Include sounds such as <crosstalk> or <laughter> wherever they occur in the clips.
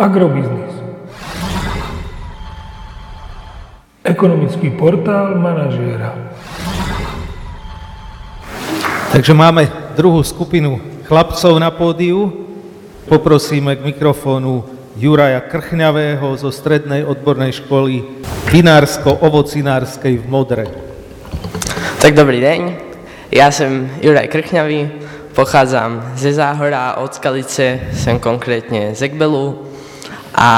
Agrobiznis. Ekonomický portál manažéra. Takže máme druhú skupinu chlapcov na pódiu. Poprosíme k mikrofónu Juraja Krchňavého zo Strednej odbornej školy vinársko-ovocinárskej v Modre. Tak dobrý deň, ja som Juraj Krchňavý, pochádzam ze Záhora, od Skalice, som konkrétne z Ekbelu a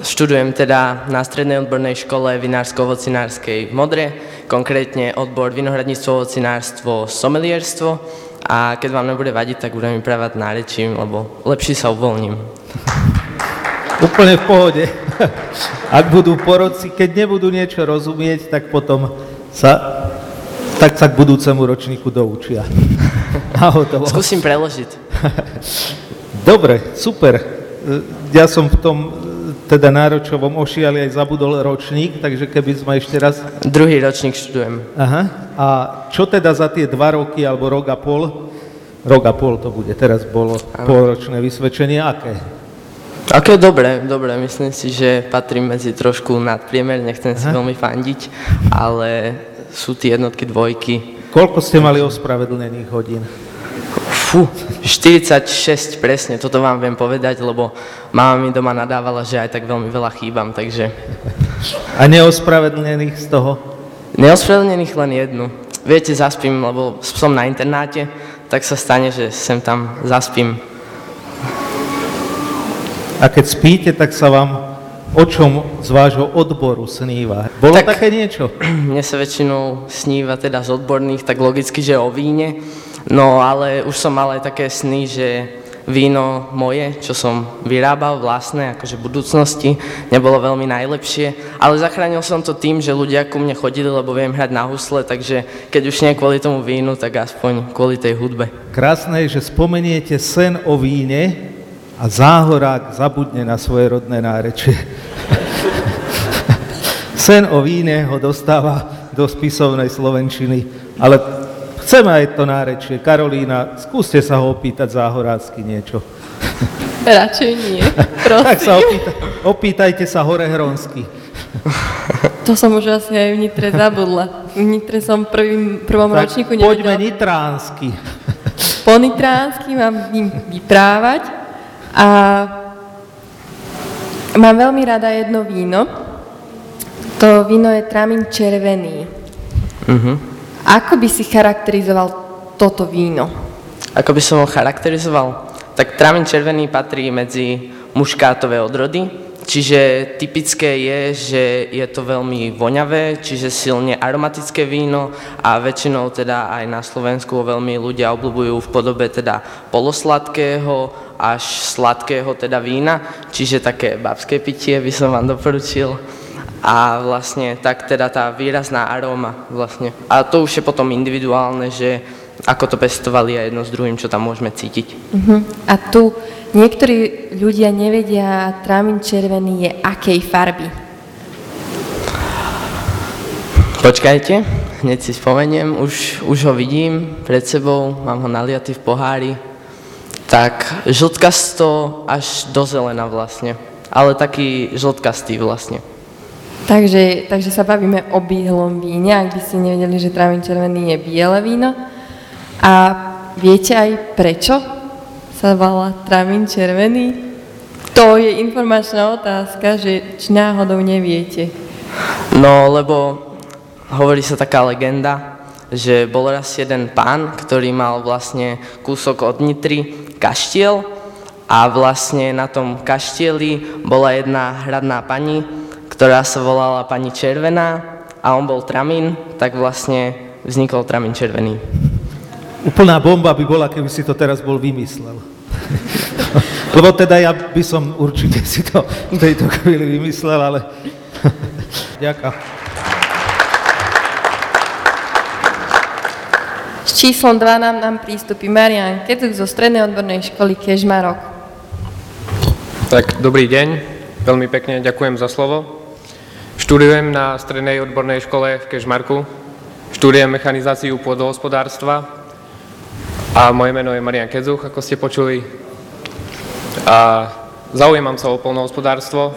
študujem teda na Strednej odbornej škole vinársko-ovocinárskej v Modre, konkrétne odbor vinohradníctvo, ovocinárstvo, somelierstvo a keď vám nebude vadiť, tak budem vyprávať nárečím, lebo lepšie sa uvoľním. <laughs> Úplne v pohode. <laughs> Ak budú porodci, keď nebudú niečo rozumieť, tak potom sa, tak sa k budúcemu ročníku doučia. <laughs> A hotovo. Skúsim preložiť. Dobre, super. Ja som v tom teda náročovom ošiali aj zabudol ročník, takže keby sme ešte raz... Druhý ročník študujem. Aha. A čo teda za tie dva roky alebo rok a pol, rok a pol to bude, teraz bolo polročné vysvedčenie, aké? Aké dobre, dobre, myslím si, že patrím medzi trošku nadpriemer, nechcem si Aha. veľmi fandiť, ale sú tie jednotky, dvojky. Koľko ste mali ospravedlnených hodín? Fú, 46 presne, toto vám viem povedať, lebo mama mi doma nadávala, že aj tak veľmi veľa chýbam, takže A neospravedlnených z toho? neospravedlnených len jednu. Viete, zaspím, lebo som na internáte, tak sa stane, že sem tam zaspím. A keď spíte, tak sa vám o čom z vášho odboru sníva? Bolo Tak- také niečo? <clears throat> Mne sa väčšinou sníva teda z odborných, tak logicky, že o víne, no ale už som mal aj také sny, že víno moje, čo som vyrábal vlastné, akože v budúcnosti, nebolo veľmi najlepšie, ale zachránil som to tým, že ľudia ku mne chodili, lebo viem hrať na husle, takže keď už nie kvôli tomu vínu, tak aspoň kvôli tej hudbe. Krásne je, že spomeniete sen o víne a záhorák zabudne na svoje rodné nárečie. <laughs> sen o víne ho dostáva do spisovnej slovenčiny, ale chceme aj to nárečie. Karolína, skúste sa ho opýtať záhorácky niečo. <laughs> Radšej nie, <laughs> Tak sa prosím. opýta, opýtajte sa horehronsky. <laughs> To som už asi aj v Nitre zabudla. V Nitre som v prvým, prvom Tak ročníku poďme nevedela. nitránsky. Po nitránsky mám im vyprávať a mám veľmi rada jedno víno. To víno je Tramin červený. Mhm. Ako by si charakterizoval toto víno? Ako by som ho charakterizoval? Tak trámin červený patrí medzi muškátové odrody, čiže typické je, že je to veľmi voňavé, čiže silne aromatické víno a väčšinou teda aj na Slovensku veľmi ľudia obľúbujú v podobe teda polosladkého až sladkého teda vína, čiže také babské pitie by som vám doporučil. A vlastne tak teda tá výrazná aróma vlastne. A to už je potom individuálne, že ako to pestovali a jedno s druhým, čo tam môžeme cítiť. Uh-huh. A tu niektorí ľudia nevedia, Tramin červený je akej farby. Počkajte, hneď si spomeniem, už, už ho vidím pred sebou, mám ho naliatý v pohári. Tak žltkasto až do zelena vlastne, ale taký žltkastý vlastne. Takže, takže sa bavíme o bielom víne, ak by ste nevedeli, že Tramin červený je biele víno. A viete aj prečo sa volá Tramin červený? To je informačná otázka, že či náhodou neviete. No, lebo hovorí sa taká legenda, že bol raz jeden pán, ktorý mal vlastne kúsok od Nitry kaštiel a vlastne na tom kaštieli bola jedna hradná pani, ktorá sa volala pani Červená a on bol Tramín, tak vlastne vznikol Tramín Červený. Úplná bomba by bola, keby si to teraz bol vymyslel. <laughs> Lebo teda ja by som určite si to v tejto chvíli vymyslel, ale... <laughs> Ďakujem. S číslom 2 nám, nám prístupí Marian Kecuk zo Strednej odbornej školy Kežmarok. Tak, dobrý deň, veľmi pekne ďakujem za slovo. Študujem na Strednej odbornej škole v Kežmarku. Študujem mechanizáciu pôdohospodárstva a moje meno je Marian Kedzuch, ako ste počuli. A zaujímam sa o polnohospodárstvo,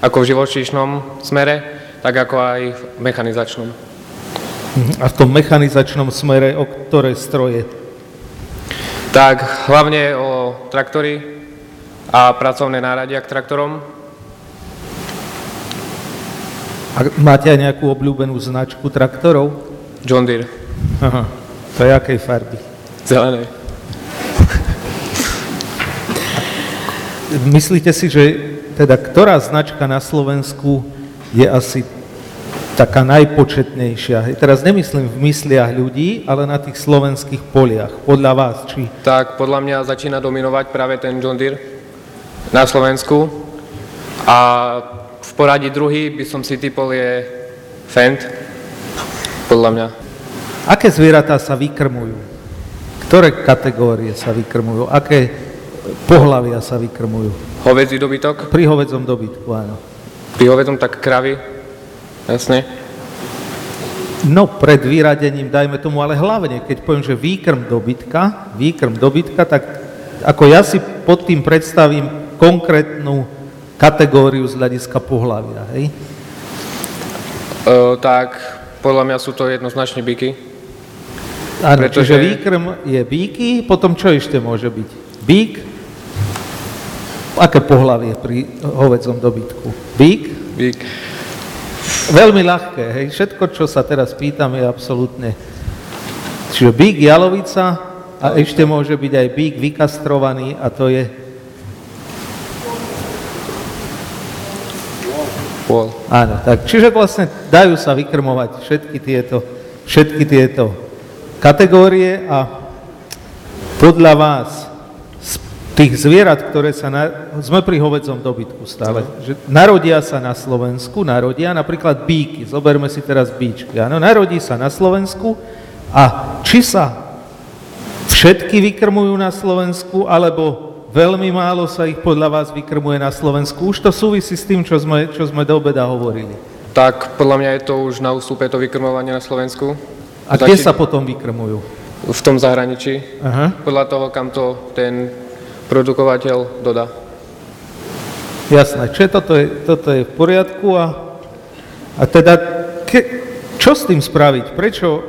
ako v živočíšnom smere, tak ako aj v mechanizačnom. Mhm. A v tom mechanizačnom smere, o ktoré stroje? Tak hlavne o traktory a pracovné náradia k traktorom. A máte aj nejakú obľúbenú značku traktorov? John Deere, Aha. To je akej farby? zelené. <laughs> Myslíte si, že teda ktorá značka na Slovensku je asi taká najpočetnejšia? Teraz nemyslím v mysliach ľudí, ale na tých slovenských poliach. Podľa vás, či... Tak podľa mňa začína dominovať práve ten John Deere na Slovensku. A poradí druhý by som si typol je Fendt, podľa mňa. Aké zvieratá sa vykrmujú? Ktoré kategórie sa vykrmujú? Aké pohlavia sa vykrmujú? Hovedzí dobytok, Pri hovedzom dobytku, áno. pri hovedzom tak kravy, jasne. No, pred vyradením, dajme tomu, ale hlavne, keď poviem, že výkrm dobytka, výkrm dobytka, tak ako ja si pod tým predstavím konkrétnu kategóriu z hľadiska pohlavia, hej? E, tak podľa mňa sú to jednoznačne byky. Áno, Pretože- čiže výkrm je bíky, potom čo ešte môže byť? Bík? Aké pohlavie pri hovedzom dobytku? Bík? Byk. Veľmi ľahké, hej, všetko, čo sa teraz pýtam, je absolútne. Čiže bík, jalovica a ešte môže byť aj bík vykastrovaný a to je, Pôl. áno, tak, čiže vlastne dajú sa vykrmovať všetky tieto, všetky tieto kategórie a podľa vás z tých zvierat, ktoré sa, na, sme pri hovedzom dobytku stále, že narodia sa na Slovensku, narodia napríklad bíky, zoberme si teraz bíčky, áno, narodí sa na Slovensku a či sa všetky vykrmujú na Slovensku, alebo veľmi málo sa ich podľa vás vykrmuje na Slovensku. Už to súvisí s tým, čo sme, čo sme do obeda hovorili. Tak podľa mňa je to už na ústupe to vykrmovanie na Slovensku. A kde Začí- sa potom vykrmujú? V tom zahraničí. Aha. Podľa toho, kam to ten produkovateľ dodá. Jasné, čiže toto je, toto je v poriadku a, a teda ke, čo s tým spraviť? Prečo,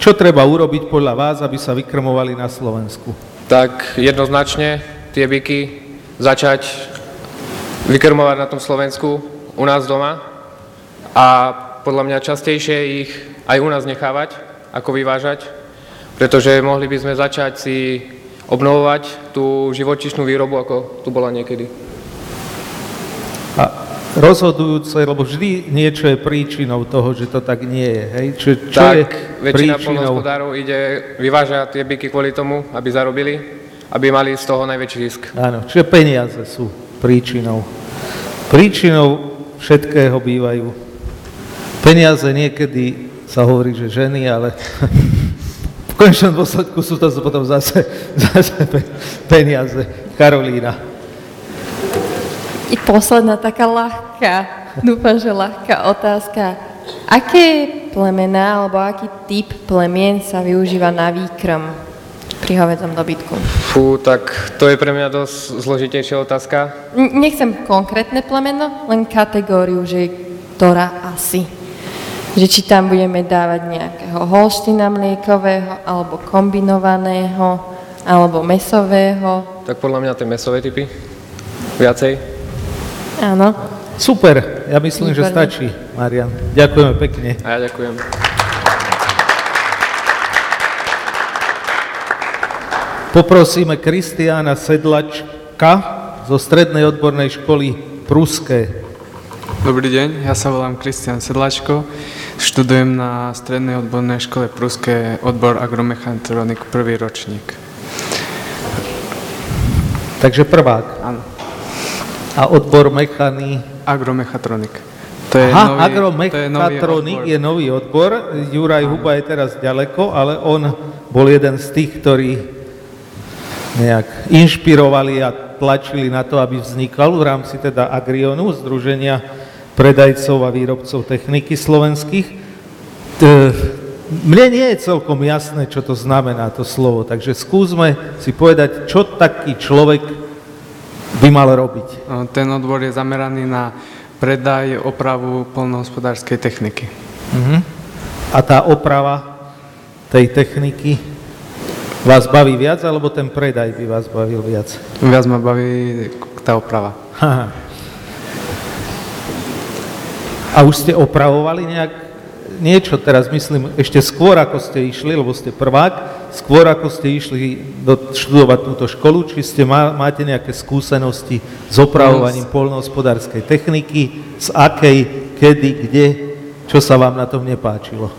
čo treba urobiť podľa vás, aby sa vykrmovali na Slovensku? Tak jednoznačne tie byky začať vykrmovať na tom Slovensku u nás doma a podľa mňa častejšie ich aj u nás nechávať, ako vyvážať, pretože mohli by sme začať si obnovovať tú živočišnú výrobu, ako tu bola niekedy. Rozhodujúce, lebo vždy niečo je príčinou toho, že to tak nie je. Hej? Čiže čo tak je väčšina príčinou? ide, vyváža tie byky kvôli tomu, aby zarobili, aby mali z toho najväčší zisk. Áno, čiže peniaze sú príčinou. Príčinou všetkého bývajú. Peniaze niekedy sa hovorí, že ženy, ale <laughs> v konečnom dôsledku sú to potom zase, <laughs> zase pe- peniaze. Karolína. I posledná taká ľahká, dúfam, že ľahká otázka. Aké plemená alebo aký typ plemien sa využíva na výkrm pri hovedzom dobytku? Fú, tak to je pre mňa dosť zložitejšia otázka. N- Nechcem konkrétne plemeno, len kategóriu, že ktorá asi. Že či tam budeme dávať nejakého holština mliekového, alebo kombinovaného, alebo mesového. Tak podľa mňa tie mesové typy. Viacej. Áno. Super, ja myslím, že Výborne. stačí, Marian. Ďakujeme pekne. A ja ďakujem. Poprosíme Kristiána Sedlačka zo Strednej odbornej školy Pruské. Dobrý deň, ja sa volám Kristian Sedlačko, študujem na Strednej odbornej škole Pruské odbor agromechatronik prvý ročník. Takže prvák. Áno, A odbor mechany. agromechatronik. To je Aha, nový, to je nový agromechatronik odbor. je nový odbor. Juraj Huba je teraz ďaleko, ale on bol jeden z tých, ktorí nejak inšpirovali a tlačili na to, aby vznikal v rámci teda Agrionu, Združenia predajcov a výrobcov techniky slovenských. Mne nie je celkom jasné, čo to znamená to slovo, takže skúsme si povedať, čo taký človek by mal robiť? No, Ten odbor je zameraný na predaj, opravu polnohospodárskej techniky. Mhm. A tá oprava tej techniky vás baví viac, alebo ten predaj by vás bavil viac? Viac ma baví tá oprava. Haha. A už ste opravovali nejak niečo teraz, myslím, ešte skôr, ako ste išli, lebo ste prvák, skôr, ako ste išli do, študovať túto školu, či ste má, máte nejaké skúsenosti s opravovaním poľnohospodárskej techniky, z akej, kedy, kde, čo sa vám na tom nepáčilo? E,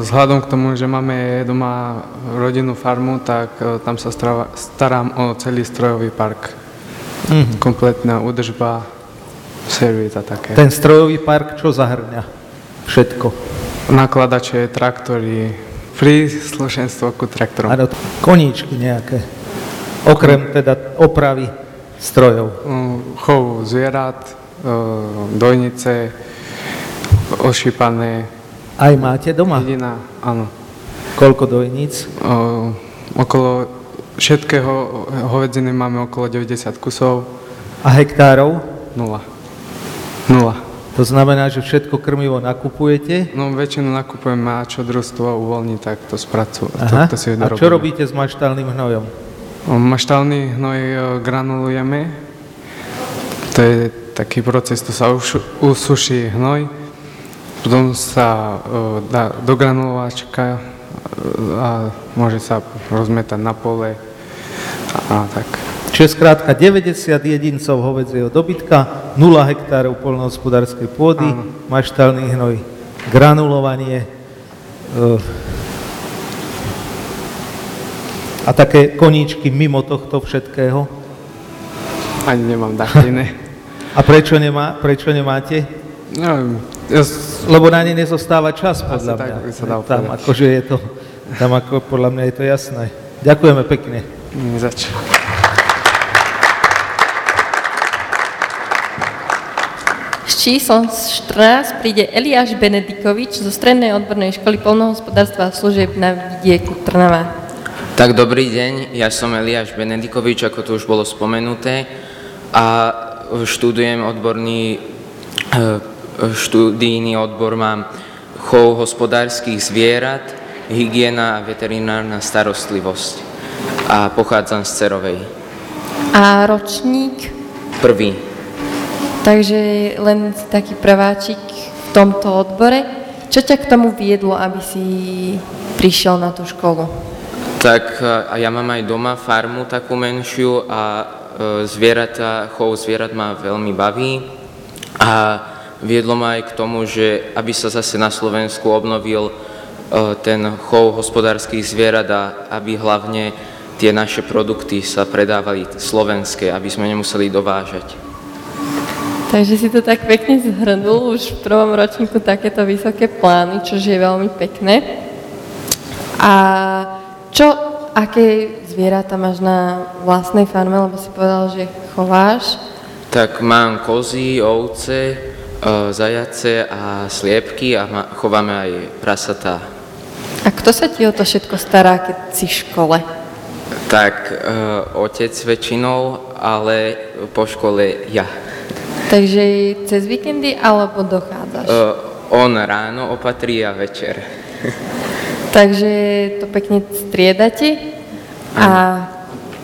Vzhľadom k tomu, že máme doma rodinnú farmu, tak e, tam sa strava- starám o celý strojový park. Mhm. Kompletná údržba, servis a také. Ten strojový park čo zahrňa? Všetko. Nakladače, traktory, príslušenstvo ku traktorom. Áno, koníčky nejaké. Okrem teda opravy strojov. Mm, Chov zvierat, e, dojnice, ošípané, Aj máte doma? jedina, áno. Koľko dojníc? O, okolo všetkého hovedziny máme okolo 90 kusov, A hektárov? nula. Nula. To znamená, že všetko krmivo nakupujete? No väčšinu nakupujeme a čo družstvo uvoľní, tak to spracuje. Aha. To, to si A čo robíte s maštálnym hnojom? Maštálny hnoj e, granulujeme. To je taký proces, to sa už, usuší hnoj, potom sa e, dá do granulovačka e, a môže sa rozmetať na pole a, a tak. Čiže skrátka 90 jedincov hovedzieho dobytka, 0 hektárov poľnohospodárskej pôdy, Áno. maštálny hnoj, granulovanie e, a také koníčky mimo tohto všetkého. Ani nemám iné. A prečo, nemá, prečo nemáte? Neviem, ja Lebo na ne nezostáva čas, podľa tak mňa. by sa dalo tam akože je to, tam ako podľa mňa je to jasné. Ďakujeme pekne. nie číslom 14 príde Eliáš Benedikovič zo Strednej odbornej školy polnohospodárstva a služieb na vidieku Trnava. Tak dobrý deň, ja som Eliáš Benedikovič, ako to už bolo spomenuté a študujem odborný, eh, študijný odbor mám chov hospodárskych zvierat, hygiena a veterinárna starostlivosť a pochádzam z Cerovej. A ročník, Prvý. Takže len taký prváčik v tomto odbore. Čo ťa k tomu viedlo, aby si prišiel na tú školu? Tak a ja mám aj doma farmu takú menšiu a e, zvieratá, chov zvierat ma veľmi baví a viedlo ma aj k tomu, že aby sa zase na Slovensku obnovil e, ten chov hospodárskych zvierat a aby hlavne tie naše produkty sa predávali slovenské, aby sme nemuseli dovážať. Takže si to tak pekne zhrnul už v prvom ročníku takéto vysoké plány, čo je veľmi pekné. A čo, aké zvieratá máš na vlastnej farme, lebo si povedal, že chováš? Tak mám kozy, ovce, e, zajace a sliepky a chováme aj prasatá. A kto sa ti o to všetko stará, keď si v škole? Tak e, otec väčšinou, ale po škole ja. Takže cez víkendy alebo dochádzaš? E, on ráno opatrí a večer. <laughs> Takže to pekne striedate a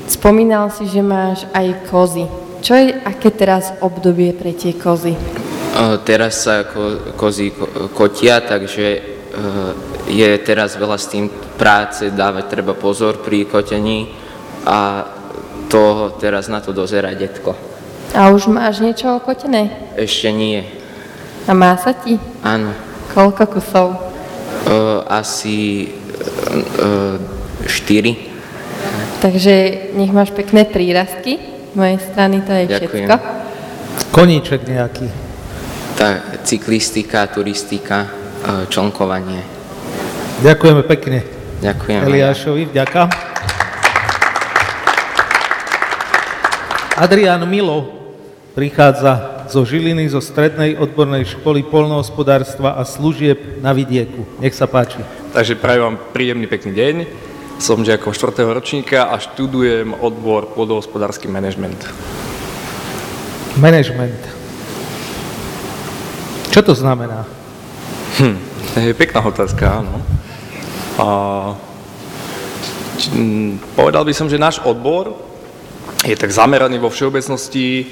spomínal si, že máš aj kozy. Čo je, aké teraz obdobie pre tie kozy? Teraz sa ko, kozy ko, kotia, takže e, je teraz veľa s tým práce, dávať treba pozor pri kotení a to teraz na to dozera detko. A už máš niečo okotené? Ešte nie. A má sa ti? Áno. Koľko kusov? E, asi e, štyri. Takže nech máš pekné prírastky. Z mojej strany to je Ďakujem. všetko. Koníček nejaký. Tá cyklistika, turistika, člnkovanie. Ďakujeme pekne. Ďakujem. Eliášovi, vďaka. Adrián Milo prichádza zo Žiliny, zo Strednej odbornej školy polnohospodárstva a služieb na vidieku. Nech sa páči. Takže prajem vám príjemný pekný deň. som žiakom 4. ročníka a študujem odbor pôdohospodársky manažment. Management. Čo to znamená? Hm, to je pekná otázka, áno. A, či, m, povedal by som, že náš odbor je tak zameraný vo všeobecnosti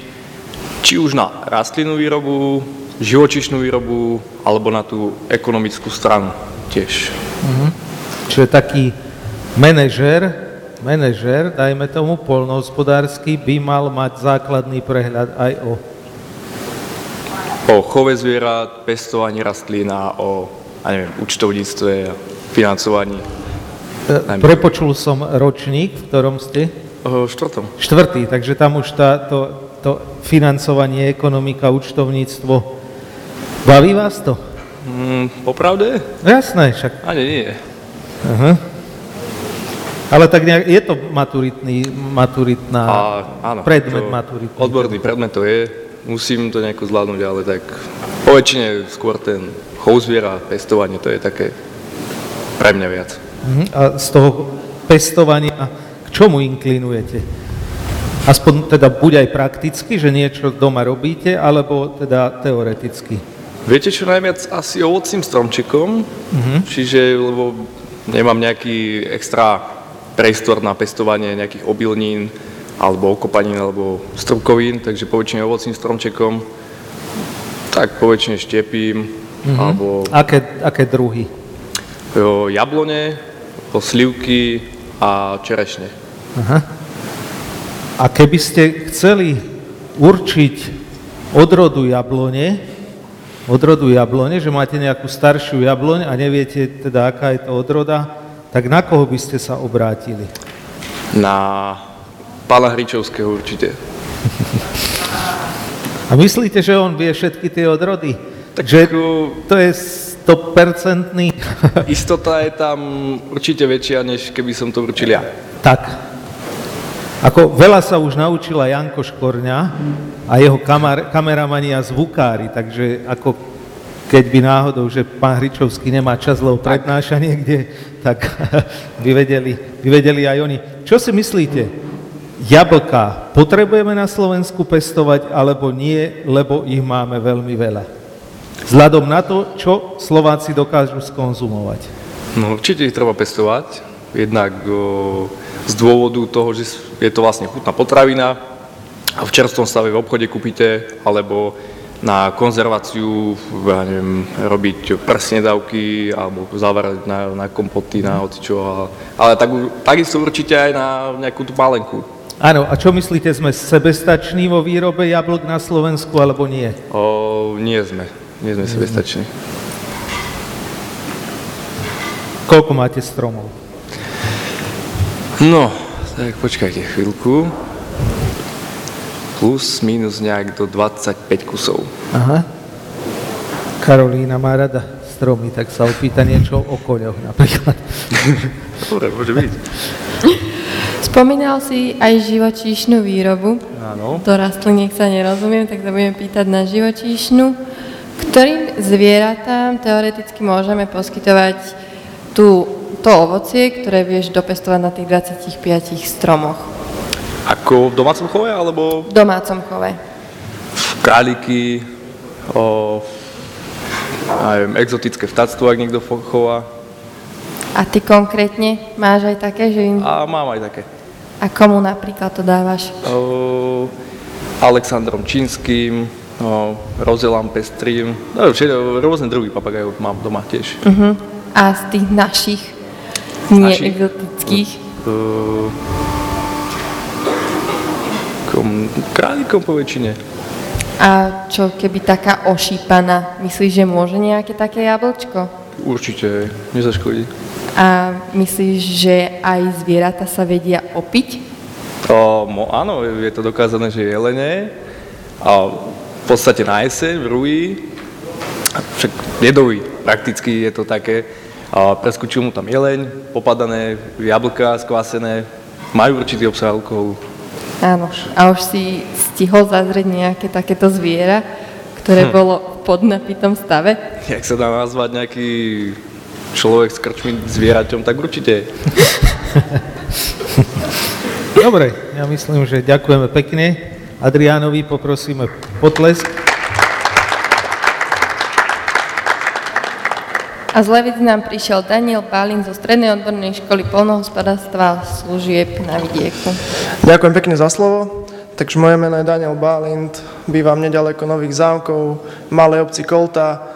či už na rastlinnú výrobu, živočišnú výrobu, alebo na tú ekonomickú stranu tiež. Čiže taký manažer, manažer, dajme tomu polnohospodársky, by mal mať základný prehľad aj o... O chove zvierat, pestovaní rastlín a o, a neviem, účtovníctve a financovaní. E. Prepočul som ročník, v ktorom ste? O štvrtom. Štvrtý, takže tam už tá, to, to financovanie, ekonomika, účtovníctvo. Baví vás to? Mm, popravde? Jasné, však. Ani nie. Aha. Ale tak nejak, je to maturitný, maturitná, A, áno, predmet to maturitný. Odborný predmet to je, musím to nejako zvládnuť, ale tak po väčšine skôr ten chov zviera, pestovanie, to je také pre mňa viac. Mhm. A z toho pestovania, k čomu inklinujete? Aspoň teda buď aj prakticky, že niečo doma robíte, alebo teda teoreticky. Viete čo najviac? Asi ovocným stromčekom, čiže lebo nemám nejaký extra priestor na pestovanie nejakých obilnín, alebo okopanín, alebo strúkovín, takže po väčšine ovocným stromčekom, tak po väčšine štiepím, alebo Aké, aké druhy? jo, jablone, slivky a čerešne. Aha. A keby ste chceli určiť odrodu jablone, odrodu jablone, že máte nejakú staršiu jabloň a neviete teda, aká je to odroda, tak na koho by ste sa obrátili? Na pána Hričovského určite. <laughs> A myslíte, že on vie všetky tie odrody? Tak, že uh, to je 100%? Istota je tam určite väčšia, než keby som to určil ja. tak. Ako veľa sa už naučila Janko Škorňa a jeho kamar, kameramani a zvukári, takže ako keď by náhodou, že pán Hričovský nemá čas, lebo prednáša niekde, tak <laughs> by vedeli, by vedeli aj oni. Čo si myslíte? Jablka potrebujeme na Slovensku pestovať, alebo nie, lebo ich máme veľmi veľa? Vzhľadom na to, čo Slováci dokážu skonzumovať. No určite ich treba pestovať, jednak z dôvodu toho, že je to vlastne chutná potravina a v čerstvom stave v obchode kúpite, alebo na konzerváciu, ja neviem, robiť prsnedávky alebo zavárať na, na kompoty, na hocičo, ale, tak, takisto určite aj na nejakú tú pálenku. Áno, a čo myslíte, sme sebestační vo výrobe jablk na Slovensku, alebo nie? O, nie sme, nie sme sebestační. Koľko máte stromov? No, tak počkajte chvíľku. Plus, minus nejak do 25 kusov. Aha. Karolína má rada stromy, tak sa opýta niečo o koľoch napríklad. <laughs> Dobre, môže byť. Spomínal si aj živočíšnu výrobu. Áno. Do rastliniek sa nerozumiem, tak sa budem pýtať na živočíšnu. Ktorým zvieratám teoreticky môžeme poskytovať tú, to ovocie, ktoré vieš dopestovať na tých 25 stromoch Ako v domácom chove, alebo v domácom chove? králiky, o, neviem, exotické vtáctvo, ak niekto chová. A ty konkrétne máš aj také, že im... A mám aj také. A komu napríklad to dávaš? O, Alexandrom Čínskym, o, Rozelám Pestrým, no, rôzne druhy papagajov mám doma tiež. Uh-huh. A z tých našich, neexotických? O, kom, králikom po väčšine. A čo keby taká ošípaná, myslíš, že môže nejaké také jablčko? Určite nezaškodí. A myslíš, že aj zvieratá sa vedia opiť? O, mo, áno, je to dokázané, že jelene a v podstate na jeseň v rúji, však jedový, prakticky je to také, a preskočil mu tam jeleň, popadané jablka skvasené, majú určitý obsah alkoholu. Áno. A už si stihol zazrieť nejaké takéto zviera, ktoré Hm. bolo v podnapitom stave? Jak sa dá nazvať nejaký človek s krčmi zvieraťom, tak určite. <laughs> Dobre, ja myslím, že ďakujeme pekne. Adriánovi poprosíme potlesk. A z Levic nám prišiel Daniel Pálin zo Strednej odbornej školy polnohospodárstva služieb na vidieku. Ďakujem pekne za slovo. Takže moje meno je Daniel Bálint, bývam nedaleko Nových zámkov, malej obci Kolta.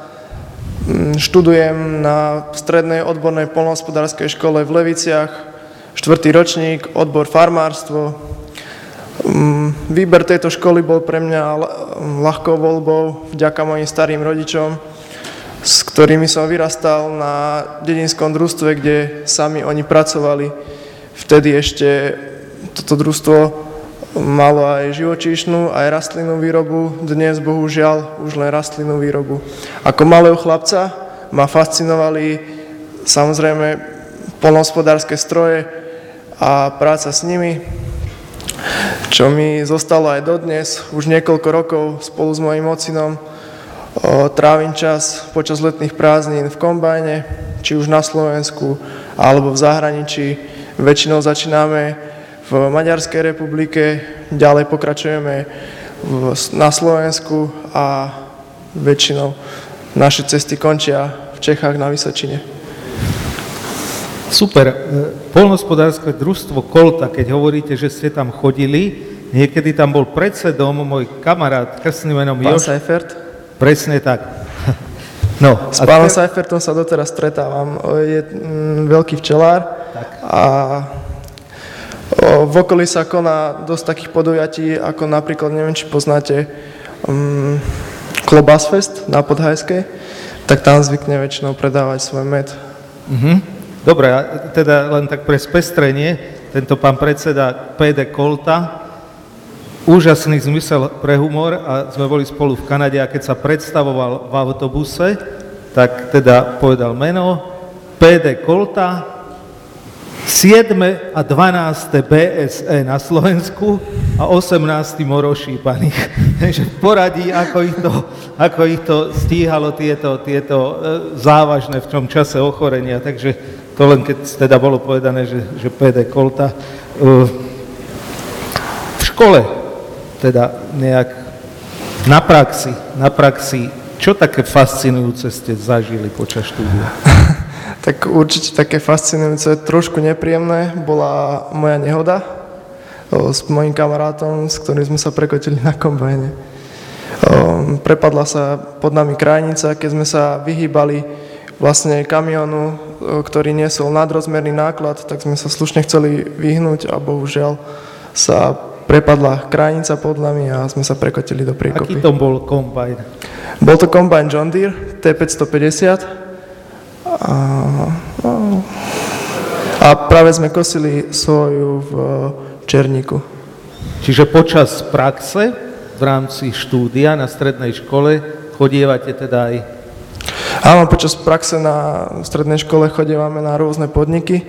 Mm, Študujem na Strednej odbornej polnohospodárskej škole v Leviciach, štvrtý ročník, odbor farmárstvo. Mm, Výber tejto školy bol pre mňa ľahkou voľbou vďaka mojim starým rodičom, s ktorými som vyrastal na dedinskom družstve, kde sami oni pracovali. Vtedy ešte toto družstvo malo aj živočíšnu, aj rastlinnú výrobu. Dnes bohužiaľ už len rastlinnú výrobu. Ako malého chlapca ma fascinovali samozrejme polnohospodárske stroje a práca s nimi, čo mi zostalo aj dodnes, už niekoľko rokov spolu s mojim ocinom. Trávim čas počas letných prázdnin v kombajne, či už na Slovensku alebo v zahraničí. Väčšinou začíname v Maďarskej republike, ďalej pokračujeme na Slovensku a väčšinou naše cesty končia v Čechách na Vysočine. Super. Polnospodárske družstvo Kolta, keď hovoríte, že ste tam chodili, niekedy tam bol predsedom môj kamarát krstným menom Pán Jož. Seifert? Presne tak. <laughs> No, S pánom te- Seifertom sa doteraz stretávam. Je mm, veľký včelár a o, v okolí sa koná dosť takých podujatí, ako napríklad, neviem, či poznáte um, Klobasfest na Podhajskej, tak tam zvykne väčšinou predávať svoj med. Mhm. Dobre, a teda len tak pre spestrenie, tento pán predseda PD Kolta, úžasný zmysel pre humor a sme boli spolu v Kanade a keď sa predstavoval v autobuse, tak teda povedal meno PD Kolta, 7. a 12. BSE na Slovensku a 18. Morošípaných. <laughs> Takže poradí, ako ich to, ako ich to stíhalo, tieto, tieto e, závažné v tom čase ochorenia. Takže to len keď teda bolo povedané, že, že PD Kolta. E, v škole teda nejak na praxi, na praxi, čo také fascinujúce ste zažili počas štúdia? <laughs> Tak určite také fascinujúce, trošku nepríjemné bola moja nehoda s mojim kamarátom, s ktorým sme sa prekotili na kombajne. Prepadla sa pod nami krajnica, keď sme sa vyhýbali vlastne kamionu, ktorý niesol nadrozmerný náklad, tak sme sa slušne chceli vyhnúť a bohužiaľ sa prepadla krajnica pod nami a sme sa prekotili do priekopy. Aký to bol kombajn? Bol to kombajn John Deere T550 a, no, a práve sme kosili soju v Černíku. Čiže počas praxe v rámci štúdia na strednej škole chodievate teda aj Áno, počas praxe na strednej škole chodívame na rôzne podniky.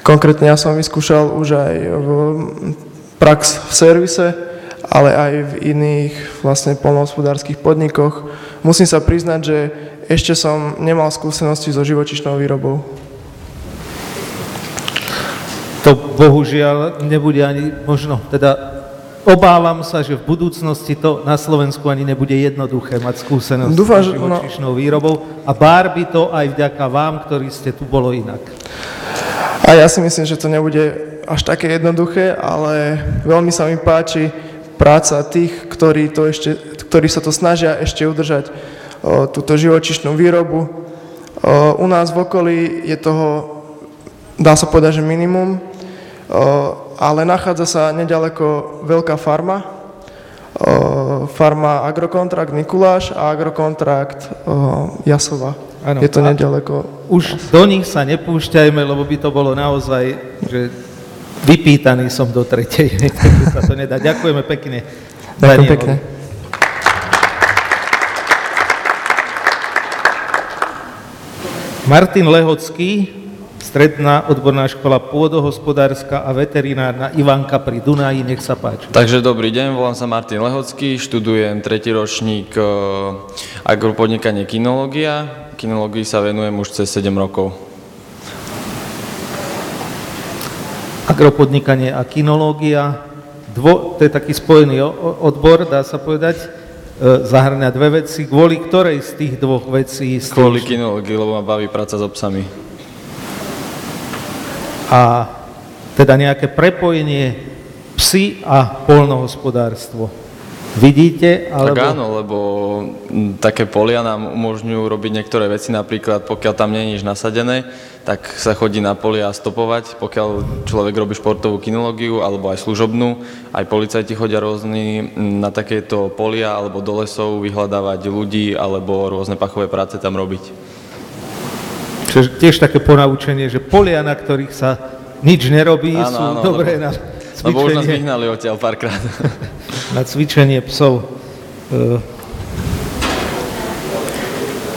Konkrétne ja som vyskúšal už aj v prax v servise, ale aj v iných vlastne polnohospodárskych podnikoch. Musím sa priznať, že ešte som nemal skúsenosti so živočišnou výrobou. To bohužiaľ nebude ani možno, teda obávam sa, že v budúcnosti to na Slovensku ani nebude jednoduché mať skúsenosť Dúfam, s že- no. výrobou a bár by to aj vďaka vám, ktorí ste tu, bolo inak. A ja si myslím, že to nebude až také jednoduché, ale veľmi sa mi páči práca tých, ktorí, to ešte, ktorí sa to snažia ešte udržať o, túto živočišnú výrobu. O, u nás v okolí je toho, dá sa povedať, že minimum, o, ale nachádza sa nedaleko veľká farma, farma Agrokontrakt Mikuláš a Agrokontrakt Jasova. Áno. Je to nedaleko. Už do nich sa nepúšťajme, lebo by to bolo naozaj, že vypýtaný som do tretej. Takže <laughs> sa to nedá. Ďakujeme pekne. Ďakujem pekne. Martin Lehocký, Stredná odborná škola pôdohospodárska a veterinárna Ivanka pri Dunaji, nech sa páči. Takže dobrý deň, volám sa Martin Lehocký, študujem tretí ročník e, agropodnikanie kinológia. Kinológii sa venujem už cez 7 rokov. Agropodnikanie a kinológia. Dvo, to je taký spojený odbor, dá sa povedať, e, zahrňa dve veci. Kvôli ktorej z tých dvoch vecí Kvôli išli? kinológii, lebo ma baví práca s obsami. A teda nejaké prepojenie psy a polnohospodárstvo. Vidíte? Alebo... Tak áno, lebo také polia nám umožňujú robiť niektoré veci, napríklad pokiaľ tam nie je nič nasadené, tak sa chodí na polia stopovať, pokiaľ človek robí športovú kinológiu alebo aj služobnú, aj policajti chodia rôzni na takéto polia alebo do lesov vyhľadávať ľudí alebo rôzne pachové práce tam robiť. Čiže tiež také ponaučenie, že polia, na ktorých sa nič nerobí, Áno, sú áno, dobré lebo- na Lebo už nás cvičenie, vyhnali odtiaľ párkrát. <laughs> na cvičenie psov. E,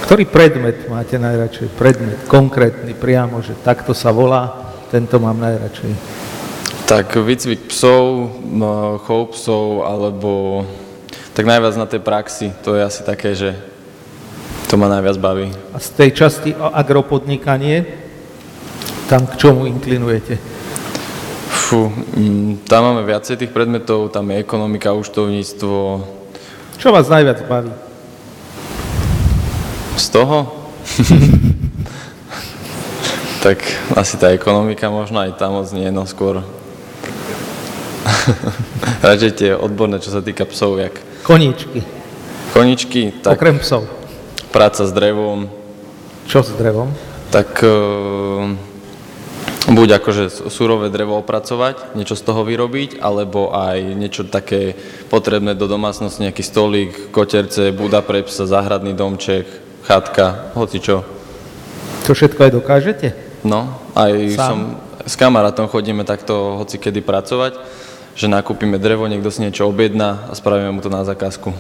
Ktorý predmet máte najradšej? Predmet, konkrétny, priamo, že takto sa volá, tento mám najradšej. Tak výcvik psov, chov psov, alebo tak najviac na tej praxi, to je asi také, že to ma najviac baví. A z tej časti agropodnikanie, tam k čomu inklinujete? Fú, mm, tam máme viacej tých predmetov, tam je ekonomika, účtovníctvo. Čo vás najviac baví? Z toho? <laughs> tak asi tá ekonomika možno aj tam moc nie, no skôr. <laughs> Radšej tie odborné, čo sa týka psov, jak Koníčky, koničky, tak okrem psov. práca s drevom, Čo s drevom? tak e, buď akože surové drevo opracovať, niečo z toho vyrobiť, alebo aj niečo také potrebné do domácnosti, nejaký stolík, koterce, buda pre psa, záhradný domček, chatka, hoci čo. To všetko aj dokážete? No, aj Sám? som, s kamarátom chodíme takto hoci kedy pracovať, že nakúpime drevo, niekto si niečo objedná a spravíme mu to na zakázku.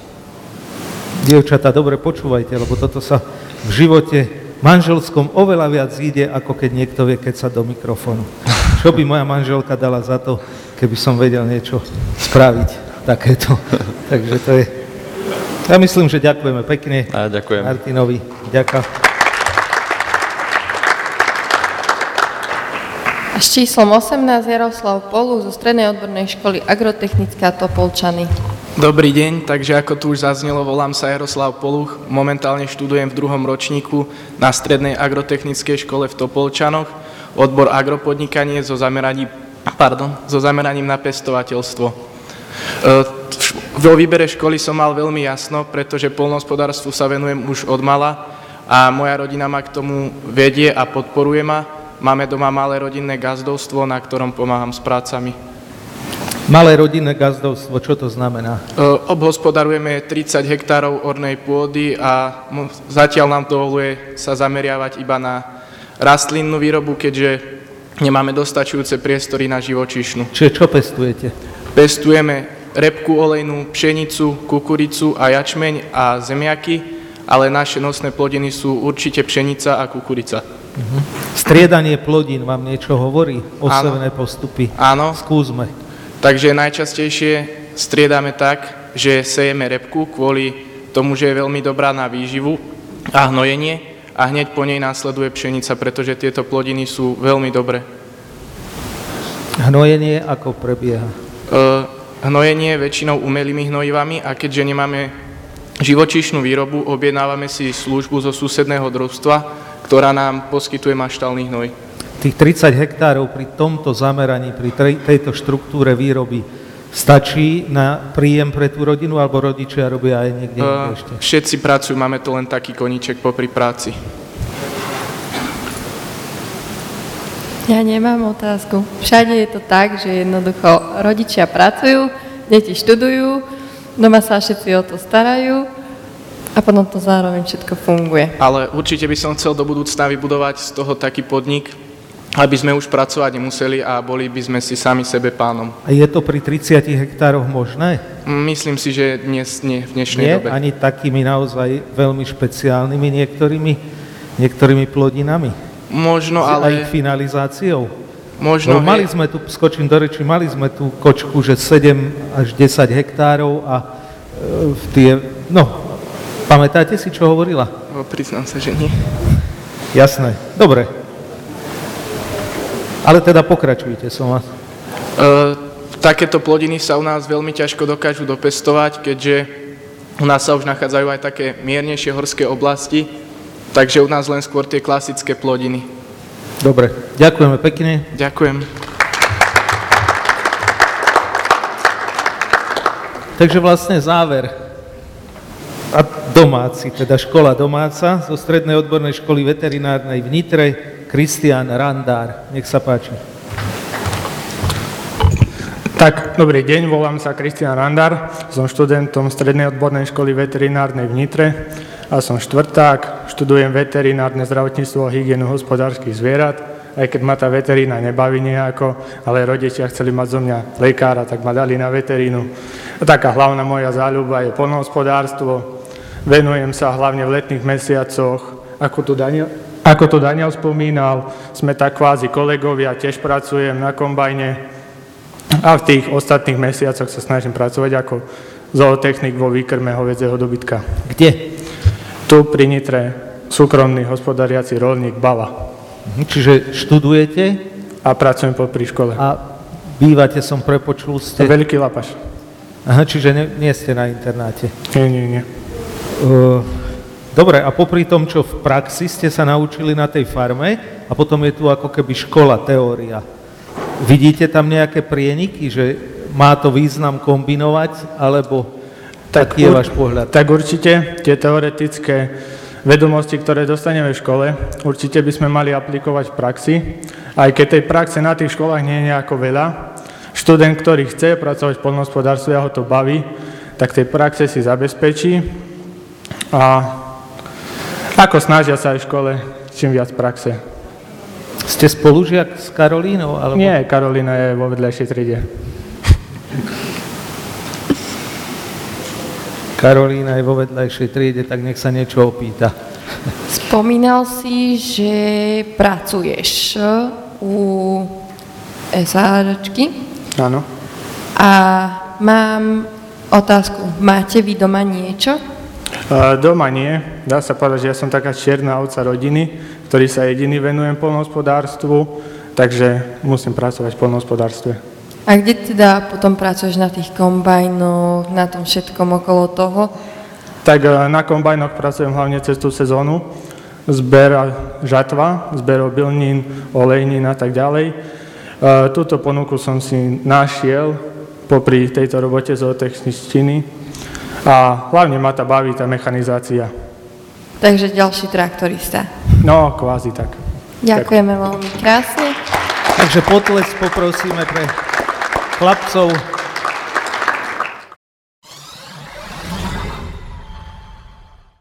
Dievčatá, dobre počúvajte, lebo toto sa v živote manželskom oveľa viac ide, ako keď niekto vie, keď sa do mikrofónu. Čo by moja manželka dala za to, keby som vedel niečo spraviť takéto. Takže to je... Ja myslím, že ďakujeme pekne A ďakujem. Martinovi. Ďakujem. A s číslom 18 Jaroslav Polu zo Strednej odbornej školy Agrotechnická Topolčany. Dobrý deň, takže ako tu už zaznelo, volám sa Jaroslav Poluch, momentálne študujem v druhom ročníku na Strednej agrotechnickej škole v Topolčanoch, odbor agropodnikanie so zameraním, pardon, so zameraním na pestovateľstvo. E, Vo výbere školy som mal veľmi jasno, pretože polnohospodárstvu sa venujem už od mala a moja rodina ma k tomu vedie a podporuje ma. Máme doma malé rodinné gazdovstvo, na ktorom pomáham s prácami. Malé rodinné gazdovstvo, čo to znamená? Obhospodarujeme 30 hektárov ornej pôdy a zatiaľ nám dovoluje sa zameriavať iba na rastlinnú výrobu, keďže nemáme dostačujúce priestory na živočíšnu. Čiže čo pestujete? Pestujeme repku olejnú, pšenicu, kukuricu a jačmeň a zemiaky, ale naše nosné plodiny sú určite pšenica a kukurica. Striedanie plodín vám niečo hovorí? Osevné postupy? Áno. Skúsme. Takže najčastejšie striedame tak, že sejeme repku kvôli tomu, že je veľmi dobrá na výživu a hnojenie a hneď po nej následuje pšenica, pretože tieto plodiny sú veľmi dobré. Hnojenie ako prebieha? E, hnojenie väčšinou umelými hnojivami a keďže nemáme živočíšnu výrobu, objednávame si službu zo susedného družstva, ktorá nám poskytuje maštálny hnoj. Tých 30 hektárov pri tomto zameraní, pri tej- tejto štruktúre výroby stačí na príjem pre tú rodinu, alebo rodičia robia aj niekde E, ešte? všetci pracujú, máme to len taký koníček popri práci. Ja nemám otázku. Všade je to tak, že jednoducho rodičia pracujú, deti študujú, doma sa všetci o to starajú a potom to zároveň všetko funguje. Ale určite by som chcel do budúcna vybudovať z toho taký podnik, aby sme už pracovať nemuseli a boli by sme si sami sebe pánom. A je to pri 30 hektároch možné? Myslím si, že dnes nie, v dnešnej Nie? dobe. Ani takými naozaj veľmi špeciálnymi niektorými, niektorými plodinami? Možno, Aj ale finalizáciou? možno, Lebo mali sme tu, skočím do reči, mali sme tu kočku, že 7 až 10 hektárov a e, v tie, no, pamätáte si, čo hovorila? priznám sa, že nie. Jasné, dobre. Ale teda pokračujte, som vás. E, takéto plodiny sa u nás veľmi ťažko dokážu dopestovať, keďže u nás sa už nachádzajú aj také miernejšie horské oblasti, takže u nás len skôr tie klasické plodiny. Dobre, ďakujeme pekne. Ďakujem. Takže vlastne záver. A domáci, teda škola domáca zo Strednej odbornej školy veterinárnej v Nitre, Kristián Randár. Nech sa páči. Tak, dobrý deň, volám sa Kristian Randár, som študentom Strednej odbornej školy veterinárnej v Nitre a som štvrták, študujem veterinárne zdravotníctvo a hygienu hospodárskych zvierat, aj keď ma tá veterína nebaví nejako, ale rodičia chceli mať zo mňa lekára, tak ma dali na veterínu. A taká hlavná moja záľuba je polnohospodárstvo, venujem sa hlavne v letných mesiacoch, ako tu Daniel, ako tu Daniel spomínal, sme tak kvázi kolegovia, tiež pracujem na kombajne a v tých ostatných mesiacoch sa snažím pracovať ako zootechnik vo výkrme hovedzieho dobytka. Kde? Tu pri Nitre súkromný hospodariaci rolník Bala Mhm, Čiže študujete a pracujem po škole. a bývate, som prepočul, ste... Veľký lapaš. Aha, čiže nie, nie ste na internáte. Nie, nie, nie. Uh, dobre, a popri tom, čo v praxi ste sa naučili na tej farme, a potom je tu ako keby škola, teória. Vidíte tam nejaké prieniky, že má to význam kombinovať, alebo taký je váš pohľad? Tak určite tie teoretické vedomosti, ktoré dostaneme v škole, určite by sme mali aplikovať v praxi, aj keď tej praxe na tých školách nie je nejako veľa. Študent, ktorý chce pracovať v poľnohospodárstve a ho to baví, tak tej praxe si zabezpečí a ako snažia sa aj v škole čím viac praxe. Ste spolužiak s Karolínou? Alebo... Nie, Karolina je vo vedľajšej triede. Karolína je vo vedľajšej triede, tak nech sa niečo opýta. Spomínal si, že pracuješ u SRčky Áno. a mám otázku. Máte vy doma niečo? Doma nie. Dá sa povedať, že ja som taká čierna ovca rodiny, ktorý sa jediný venujem polnohospodárstvu, takže musím pracovať v polnohospodárstve. A kde teda potom pracuješ na tých kombajnoch, na tom všetkom okolo toho? Tak e, na kombajnoch pracujem hlavne cez tú sezónu, zber žatva, zber obilnín, olejnín a tak ďalej. E, Túto ponuku som si našiel popri tejto robote zootechničtiny a hlavne ma tá baví tá mechanizácia. Takže ďalší traktorista. No, kvázi tak. Ďakujeme veľmi krásne. Takže potles poprosíme pre chlapcov